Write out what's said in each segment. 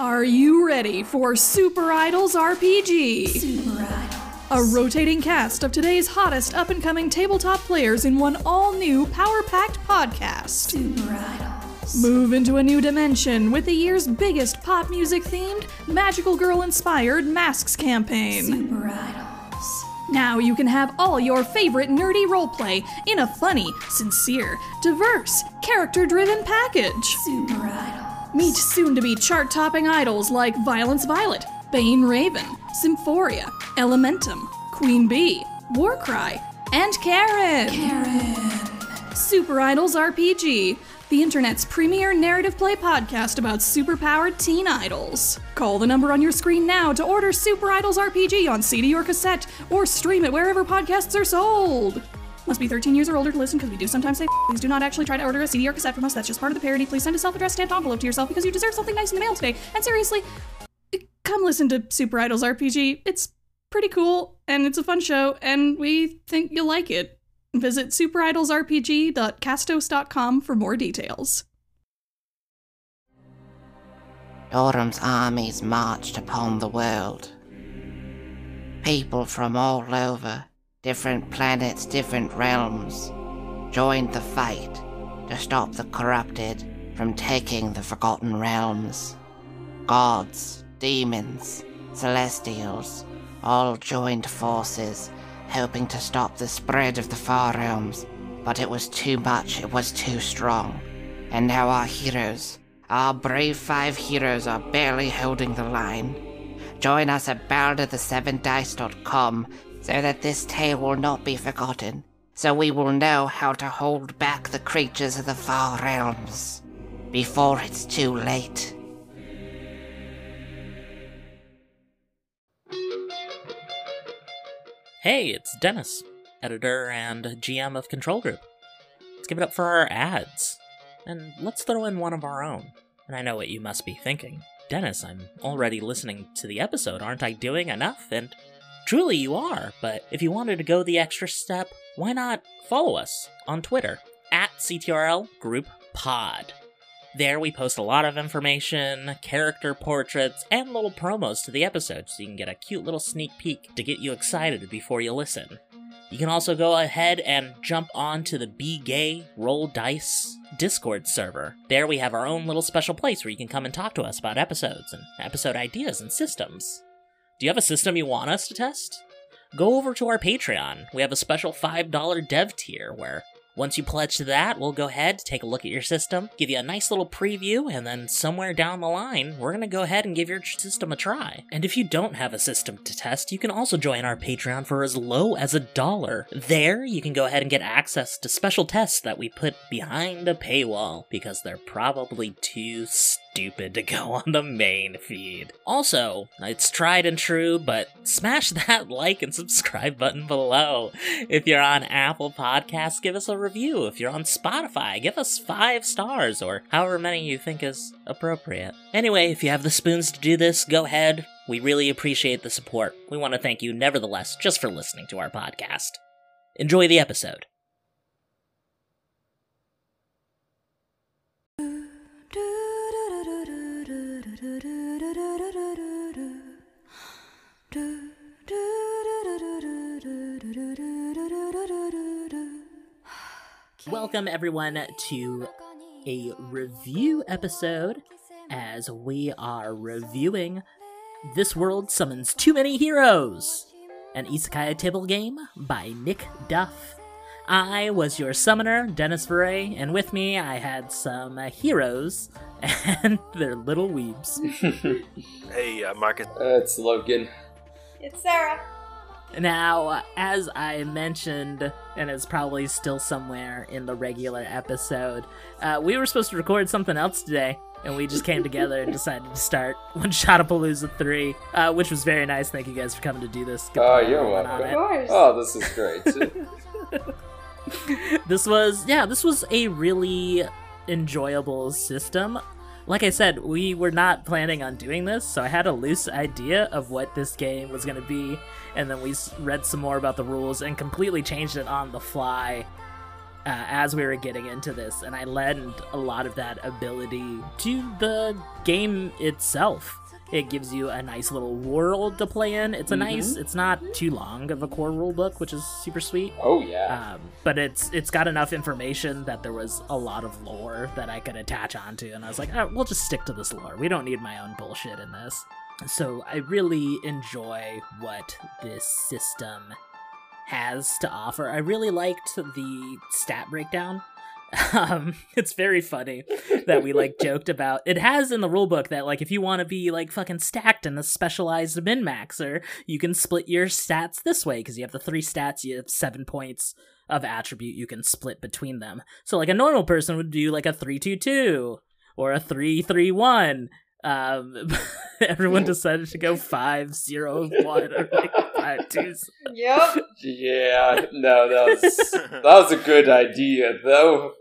Are you ready for Super Idols RPG? Super Idols. A rotating cast of today's hottest up and coming tabletop players in one all new power packed podcast. Super Idols. Move into a new dimension with the year's biggest pop music themed, magical girl inspired Masks campaign. Super Idols. Now you can have all your favorite nerdy roleplay in a funny, sincere, diverse, character driven package. Super Idols. Meet soon to be chart topping idols like Violence Violet, Bane Raven, Symphoria, Elementum, Queen Bee, Warcry, and Karen. Karen. Super Idols RPG, the internet's premier narrative play podcast about superpowered teen idols. Call the number on your screen now to order Super Idols RPG on CD or cassette, or stream it wherever podcasts are sold. Must be 13 years or older to listen because we do sometimes say please do not actually try to order a CD or cassette from us. That's just part of the parody. Please send a self-addressed stamped envelope to yourself because you deserve something nice in the mail today. And seriously, come listen to Super Idols RPG. It's pretty cool and it's a fun show and we think you'll like it. Visit superidolsrpg.castos.com for more details. Autumn's armies marched upon the world. People from all over, different planets, different realms, joined the fight to stop the corrupted from taking the Forgotten Realms. Gods, demons, celestials, all joined forces, hoping to stop the spread of the Far Realms. But it was too much, it was too strong. And now our heroes, our brave five heroes, are barely holding the line. Join us at ballad7dice.com so that this tale will not be forgotten, so we will know how to hold back the creatures of the Far Realms before it's too late. Hey, it's Dennis, editor and GM of Control Group. Let's give it up for our ads. And let's throw in one of our own. And I know what you must be thinking. Dennis, I'm already listening to the episode. Aren't I doing enough? And truly you are. But if you wanted to go the extra step, why not follow us on Twitter at CTRL Group Pod. There, we post a lot of information, character portraits, and little promos to the episodes, so you can get a cute little sneak peek to get you excited before you listen. You can also go ahead and jump on to the Be Gay Roll Dice Discord server. There, we have our own little special place where you can come and talk to us about episodes and episode ideas and systems. Do you have a system you want us to test? Go over to our Patreon. We have a special $5 dev tier where once you pledge to that, we'll go ahead, take a look at your system, give you a nice little preview, and then somewhere down the line, we're to go ahead and give your system a try. And if you don't have a system to test, you can also join our Patreon for as low as a dollar. There, you can go ahead and get access to special tests that we put behind a paywall because they're probably too stupid to go on the main feed. Also, it's tried and true, but smash that like and subscribe button below. If you're on Apple Podcasts, give us a review. If you're on Spotify, give us five stars or however many you think is appropriate. Anyway, if you have the spoons to do this, go ahead. We really appreciate the support. We want to thank you, nevertheless, just for listening to our podcast. Enjoy the episode. Welcome, everyone, to a review episode as we are reviewing This World Summons Too Many Heroes, an isekai table game by Nick Duff. I was your summoner, Dennis Veray, and with me I had some uh, heroes and their little weebs. Hey, uh, Marcus. Uh, it's Logan. It's Sarah. Now, as I mentioned, and it's probably still somewhere in the regular episode, uh, we were supposed to record something else today, and we just came together and decided to start One Shot of Palooza 3, uh, which was very nice. Thank you guys for coming to do this. Get Oh, the you're ball rolling on welcome. Of course. Oh, this is great. This was, yeah, this was a really enjoyable system. Like I said, we were not planning on doing this, so I had a loose idea of what this game was going to be, and then we read some more about the rules and completely changed it on the fly. uh, as we were getting into this, and I lend a lot of that ability to the game itself. It gives you a nice little world to play in. It's a nice. It's not too long of a core rule book, which is super sweet. Oh yeah. Um, but it's it's got enough information that there was a lot of lore that I could attach onto, and I was like, oh, we'll just stick to this lore. We don't need my own bullshit in this. So I really enjoy what this system has to offer. I really liked the stat breakdown. Um, it's very funny that we like joked about. It has in the rulebook that like if you want to be like fucking stacked in a specialized min maxer, you can split your stats this way because you have the three stats. You have seven points of attribute you can split between them. So like a normal person would do like a three two two or a three three one. Um, everyone decided to go five zero one or like five two. Yep. yeah. No, that was that was a good idea though.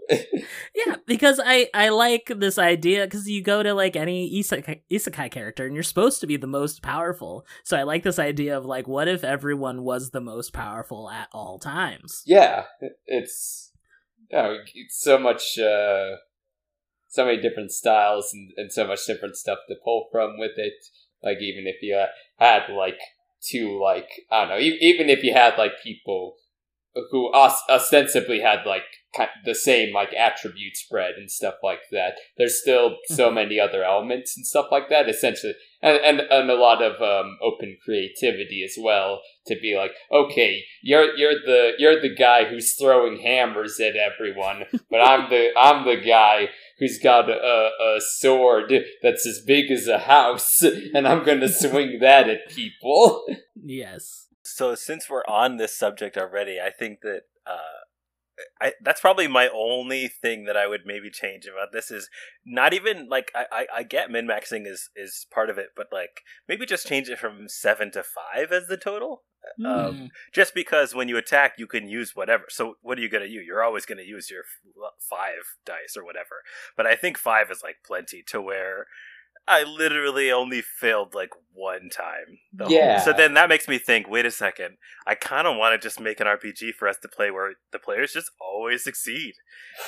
Yeah, because I I like this idea because you go to like any isekai, isekai character and you're supposed to be the most powerful. So I like this idea of like, what if everyone was the most powerful at all times? yeah, it's oh, it's so much, uh, so many different styles and, and so much different stuff to pull from with it. Like even if you had like two, like I don't know, even if you had like people who os- ostensibly had like the same like attribute spread and stuff like that, there's still so many other elements and stuff like that. Essentially, and and, and a lot of um, open creativity as well to be like, okay, you're you're the you're the guy who's throwing hammers at everyone, but I'm the I'm the guy who's got a, a, a sword that's as big as a house, and I'm gonna swing that at people. Yes. So since we're on this subject already, I think that uh, I that's probably my only thing that I would maybe change about this is not even like I I, I get min maxing is is part of it, but like maybe just change it from seven to five as the total. Um, just because when you attack, you can use whatever. So what are you gonna use? You're always gonna use your f- five dice or whatever. But I think five is like plenty to where. I literally only failed like one time. the whole- Yeah. So then that makes me think. Wait a second. I kind of want to just make an RPG for us to play where the players just always succeed.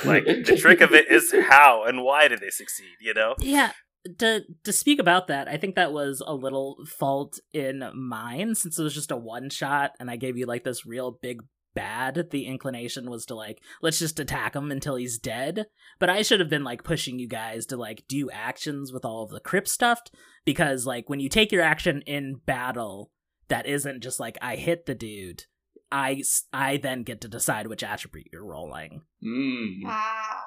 Like the trick of it is how and why do they succeed? You know. Yeah. To to speak about that, I think that was a little fault in mine since it was just a one shot and I gave you like this real big bad. The inclination was to like let's just attack him until he's dead. But I should have been like pushing you guys to like do actions with all of the crypt stuff because like when you take your action in battle, that isn't just like I hit the dude. I I then get to decide which attribute you're rolling. Mm. Ah.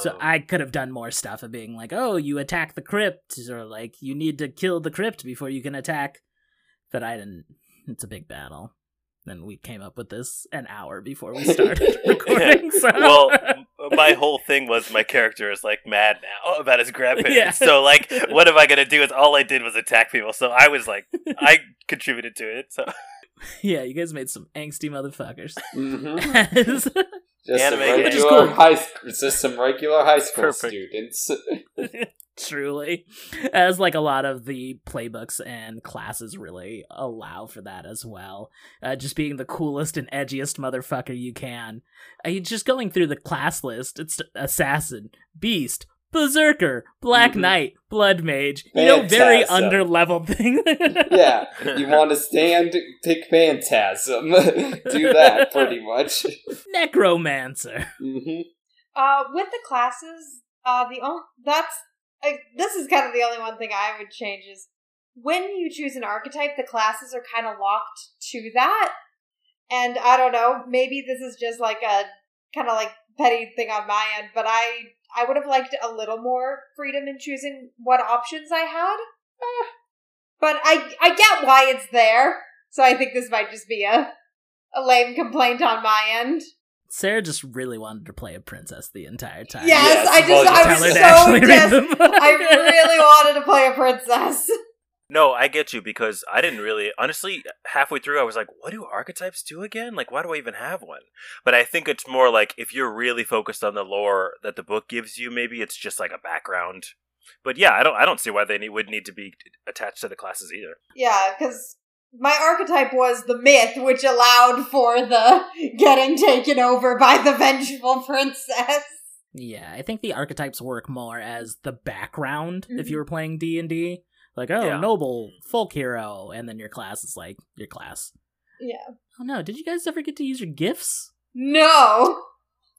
So I could have done more stuff of being like, oh, you attack the crypt, or like you need to kill the crypt before you can attack. But I didn't. It's a big battle. Then we came up with this an hour before we started recording. So. well, my whole thing was my character is like mad now about his grandparents. Yeah. So like, what am I gonna do? Is all I did was attack people. So I was like, I contributed to it. So yeah, you guys made some angsty motherfuckers. hmm Just some Anime Which is regular cool. high, just some regular high school Perfect. students. Truly, as like a lot of the playbooks and classes really allow for that as well. Uh, just being the coolest and edgiest motherfucker you can. Uh, you just going through the class list. It's assassin, beast, berserker, black Mhm. knight, blood mage. You know, very Phantasm. under leveled thing. yeah, you want to stand, pick Phantasm. Do that pretty much. necromancer. hmm Uh, with the classes, uh, the only that's this is kind of the only one thing I would change is when you choose an archetype, the classes are kind of locked to that. And I don't know, maybe this is just like a kind of like petty thing on my end, but I I would have liked a little more freedom in choosing what options I had. Eh. But I I get why it's there, so I think this might just be a a lame complaint on my end. Sarah just really wanted to play a princess the entire time. Yes, Yes, I just well, I her was so actually read des- the book. I really wanted to play a princess. no, I get you because I didn't really honestly halfway through I was like, what do archetypes do again? Like, why do I even have one? But I think it's more like if you're really focused on the lore that the book gives you, maybe it's just like a background. But yeah, I don't I don't see why they need, would need to be attached to the classes either. Yeah, because my archetype was the myth, which allowed for the getting taken over by the vengeful princess. Yeah, I think the archetypes work more as the background if Mhm. you were playing D and D. Like, oh, Yeah. noble, folk hero, and then your class is like your class. Yeah. Oh no, did you guys ever get to use your gifts? No.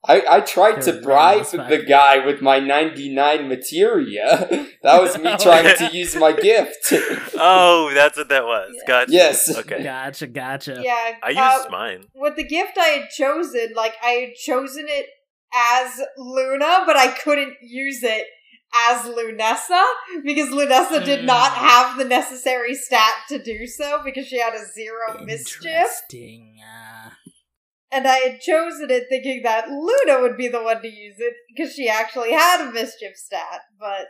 I, I tried to bribe the guy with my 99 materia. that was me trying to use my gift. Oh, that's what that was. Yeah. Gotcha. Yes. Okay. Gotcha, gotcha. Yeah. I used uh, mine. with the gift I had chosen, like I had chosen it as Luna, but I couldn't use it as Lunessa because Lunessa did not Mm. have the necessary stat to do so because she had a zero mischief. Interesting. Uh, And I had chosen it thinking that Luna would be the one to use it because she actually had a mischief stat, but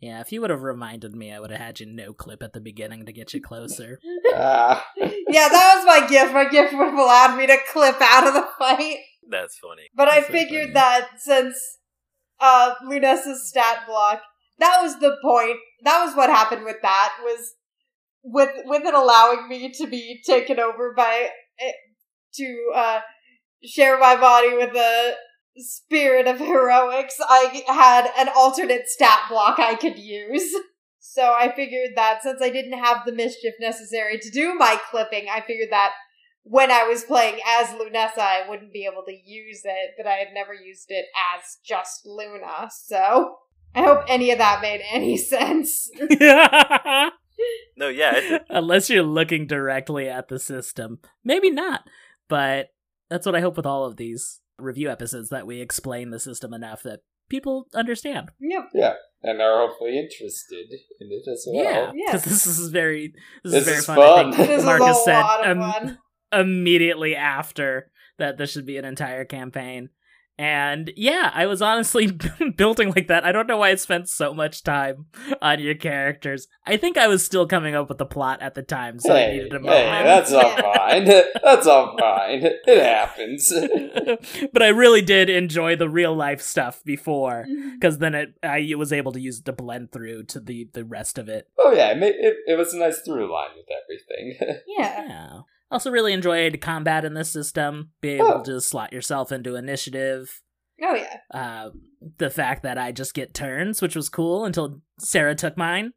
yeah, if you would have reminded me, I would have had you no clip at the beginning to get you closer. Ah, yeah, that was my gift. My gift would have allowed me to clip out of the fight. That's funny. But I So figured funny. that since uh Lunessa's stat block, that was the point. That was what happened with that was with with it allowing me to be taken over by to uh share my body with the spirit of heroics. I had an alternate stat block I could use. So I figured that since I didn't have the mischief necessary to do my clipping, I figured that when I was playing as Lunessa, I wouldn't be able to use it, but I had never used it as just Luna. So I hope any of that made any sense. No, yeah. Unless you're looking directly at the system. Maybe not. But that's what I hope with all of these review episodes that we explain the system enough that people understand. yep. Yeah, and are hopefully interested in it as well. yeah, Yes. because this is very this, This is very is fun. I fun. think This is Marcus a said lot of um, fun. immediately after that this should be an entire campaign. And yeah, I was honestly building like that. I don't know why I spent so much time on your characters. I think I was still coming up with the plot at the time, so I needed a moment. hey, moment. that's all fine. That's all fine. It happens. but I really did enjoy the real life stuff before, Mm-hmm. because then it I was able to use it to blend through to the the rest of it. Oh yeah, it, it, it was a nice through line with everything. Yeah. Yeah. Also, really enjoyed combat in this system. Be able Oh. to slot yourself into initiative. Oh yeah. Uh, the fact that I just get turns, which was cool until Sarah took mine.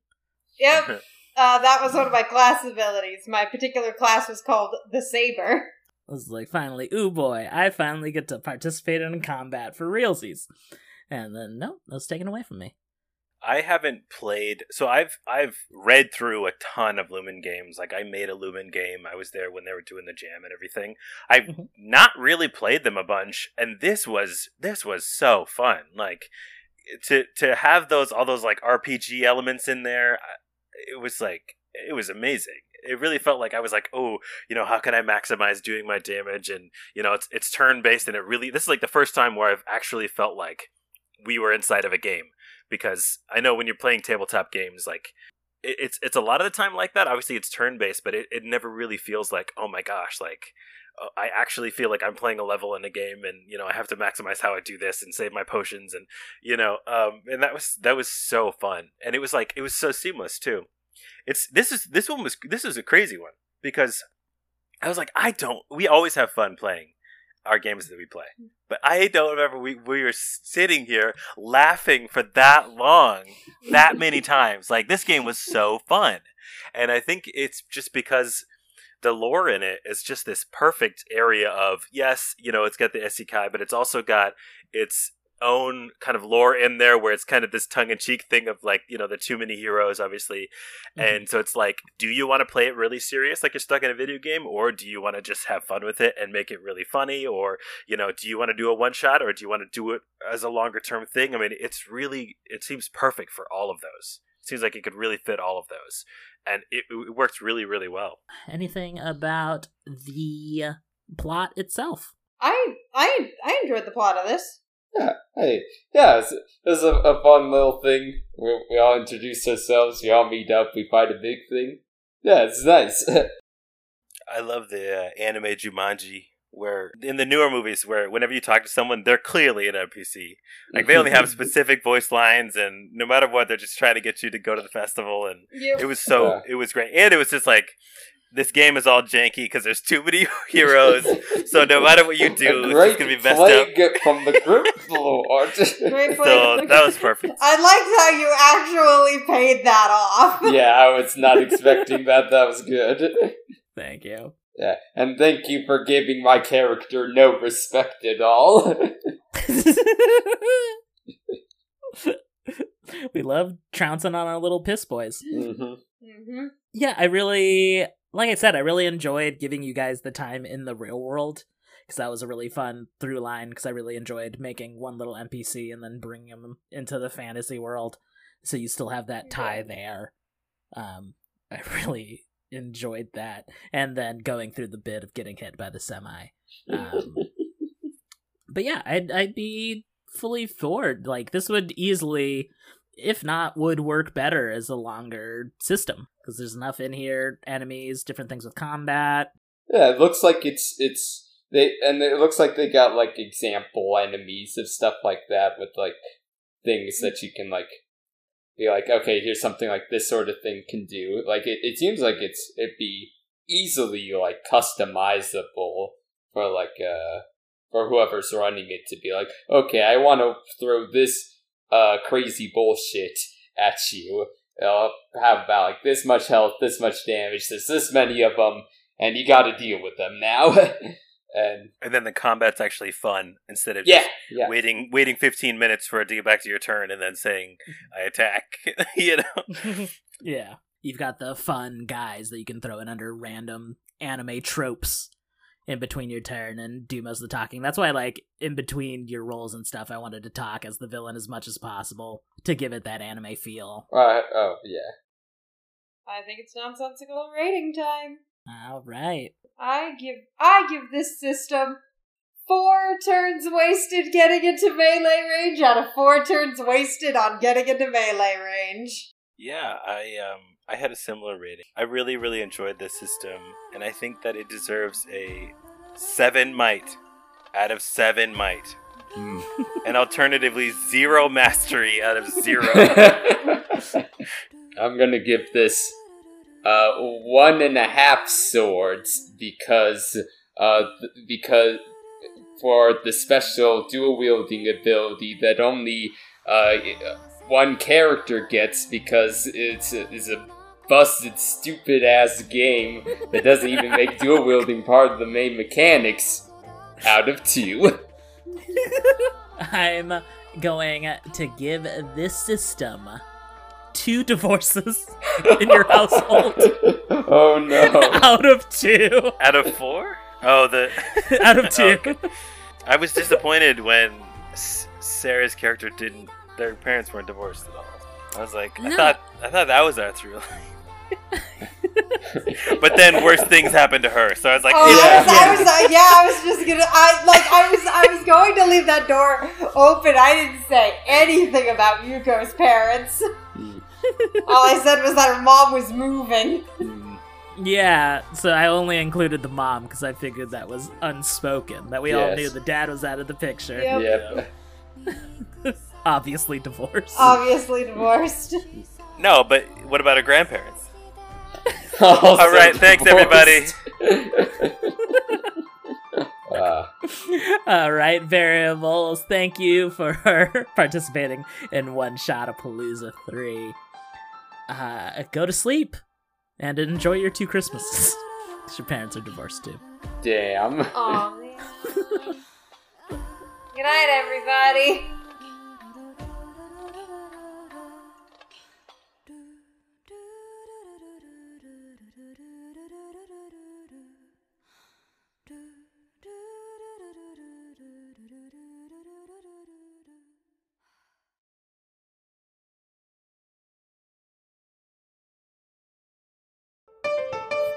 Yep. Uh, that was one of my class abilities. My particular class was called the Saber. I was like, finally, ooh boy, I finally get to participate in combat for realsies. And then, no, that was taken away from me. I haven't played, so I've I've read through a ton of Lumen games. Like I made a Lumen game. I was there when they were doing the jam and everything. I've Mhm. not really played them a bunch, and this was this was so fun. Like to to have those all those like RPG elements in there. It was like it was amazing. It really felt like I was like, oh, you know, how can I maximize doing my damage? And you know, it's it's turn based, and it really this is like the first time where I've actually felt like we were inside of a game because I know when you're playing tabletop games, like it, it's it's a lot of the time like that. Obviously, it's turn based, but it, it never really feels like oh my gosh, like uh, I actually feel like I'm playing a level in a game, and you know I have to maximize how I do this and save my potions, and you know, um, and that was that was so fun, and it was like it was so seamless too. It's this is this one was this is a crazy one because I was like I don't we always have fun playing our games that we play. But I don't remember we, we were sitting here laughing for that long, that many times. Like this game was so fun. And I think it's just because the lore in it is just this perfect area of yes, you know, it's got the Isekai, but it's also got its own kind of lore in there where it's kind of this tongue in cheek thing of like, you know, the too many heroes, obviously. Mhm. And so it's like, do you want to play it really serious, like you're stuck in a video game, or do you want to just have fun with it and make it really funny? Or, you know, do you want to do a one shot or do you want to do it as a longer term thing? I mean, it's really, it seems perfect for all of those. It seems like it could really fit all of those. And it, it works really, really well. Anything about the plot itself? I I I enjoyed the plot of this. Yeah, hey, yeah, it's, it's a, a fun little thing. We, we all introduce ourselves, we all meet up, we fight a big thing. Yeah, it's nice. I love the uh, anime Jumanji, where in the newer movies, where whenever you talk to someone, they're clearly an NPC. Like they only have specific voice lines, and no matter what, they're just trying to get you to go to the festival. And Yep. it was so Yeah. it was great, and it was just like this game is all janky because there's too many heroes. so no matter what you do, A it's gonna be messed up. plague from the group lord. So that was perfect. I liked how you actually paid that off. yeah, I was not expecting that. That was good. Thank you. Yeah, and thank you for giving my character no respect at all. we love trouncing on our little piss boys. hmm hmm Yeah, I really, like I said, I really enjoyed giving you guys the time in the real world because that was a really fun through line. Because I really enjoyed making one little NPC and then bringing them into the fantasy world, so you still have that tie there. Um, I really enjoyed that, and then going through the bit of getting hit by the semi. Um, but yeah, I'd I'd be fully for like this would easily if not, would work better as a longer system because there's enough in here, enemies, different things with combat. Yeah, it looks like it's it's they and it looks like they got like example enemies of stuff like that with like things that you can like be like, okay, here's something like this sort of thing can do. Like it, it seems like it's it'd be easily like customizable for like uh for whoever's running it to be like, okay, I want to throw this uh crazy bullshit at you. Oh, It'll have about like this much health, this much damage, there's this many of them, and you got to deal with them now. and And then the combat's actually fun instead of yeah, just yeah, waiting waiting 15 minutes for it to get back to your turn and then saying I attack. you know. yeah. You've got the fun guys that you can throw in under random anime tropes in between your turn and do most of the talking. That's why, like, in between your rolls and stuff, I wanted to talk as the villain as much as possible to give it that anime feel. uh, oh yeah. I think it's nonsensical rating time. All right. I give I give this system four turns wasted getting into melee range out of four turns wasted on getting into melee range. Yeah, I um I had a similar rating. I really really enjoyed this system and I think that it deserves a 7 might out of 7 might. And alternatively 0 mastery out of 0. I'm gonna give this uh one and a half swords because uh th- because for the special dual wielding ability that only uh one character gets because it's a, it's a busted stupid ass game that doesn't even make dual wielding part of the main mechanics out of two. I'm going to give this system two divorces in your household oh no. out of two. out of 4? Oh, the out of two. Okay. I was disappointed when S- Sarah's character didn't. Their parents weren't divorced at all. I was like, I thought, I thought that was our through line. But then worse things happened to her, so I was like, Oh, Yeah. I was, I was, uh, yeah, I was just gonna, I like, I was, I was going to leave that door open. I didn't say anything about Yuko's parents. All I said was that her mom was moving. Yeah, so I only included the mom because I figured that was unspoken. That we all knew the dad was out of the picture. Yep. Yep. Obviously divorced. Obviously divorced. no, but what about her grandparents? All right, thanks, everybody. uh, All right, variables. Thank you for participating in One Shot of Palooza 3. Uh, go to sleep and enjoy your two Christmases. 'Cause your parents are divorced too. damn. Aw, man. Good night, everybody.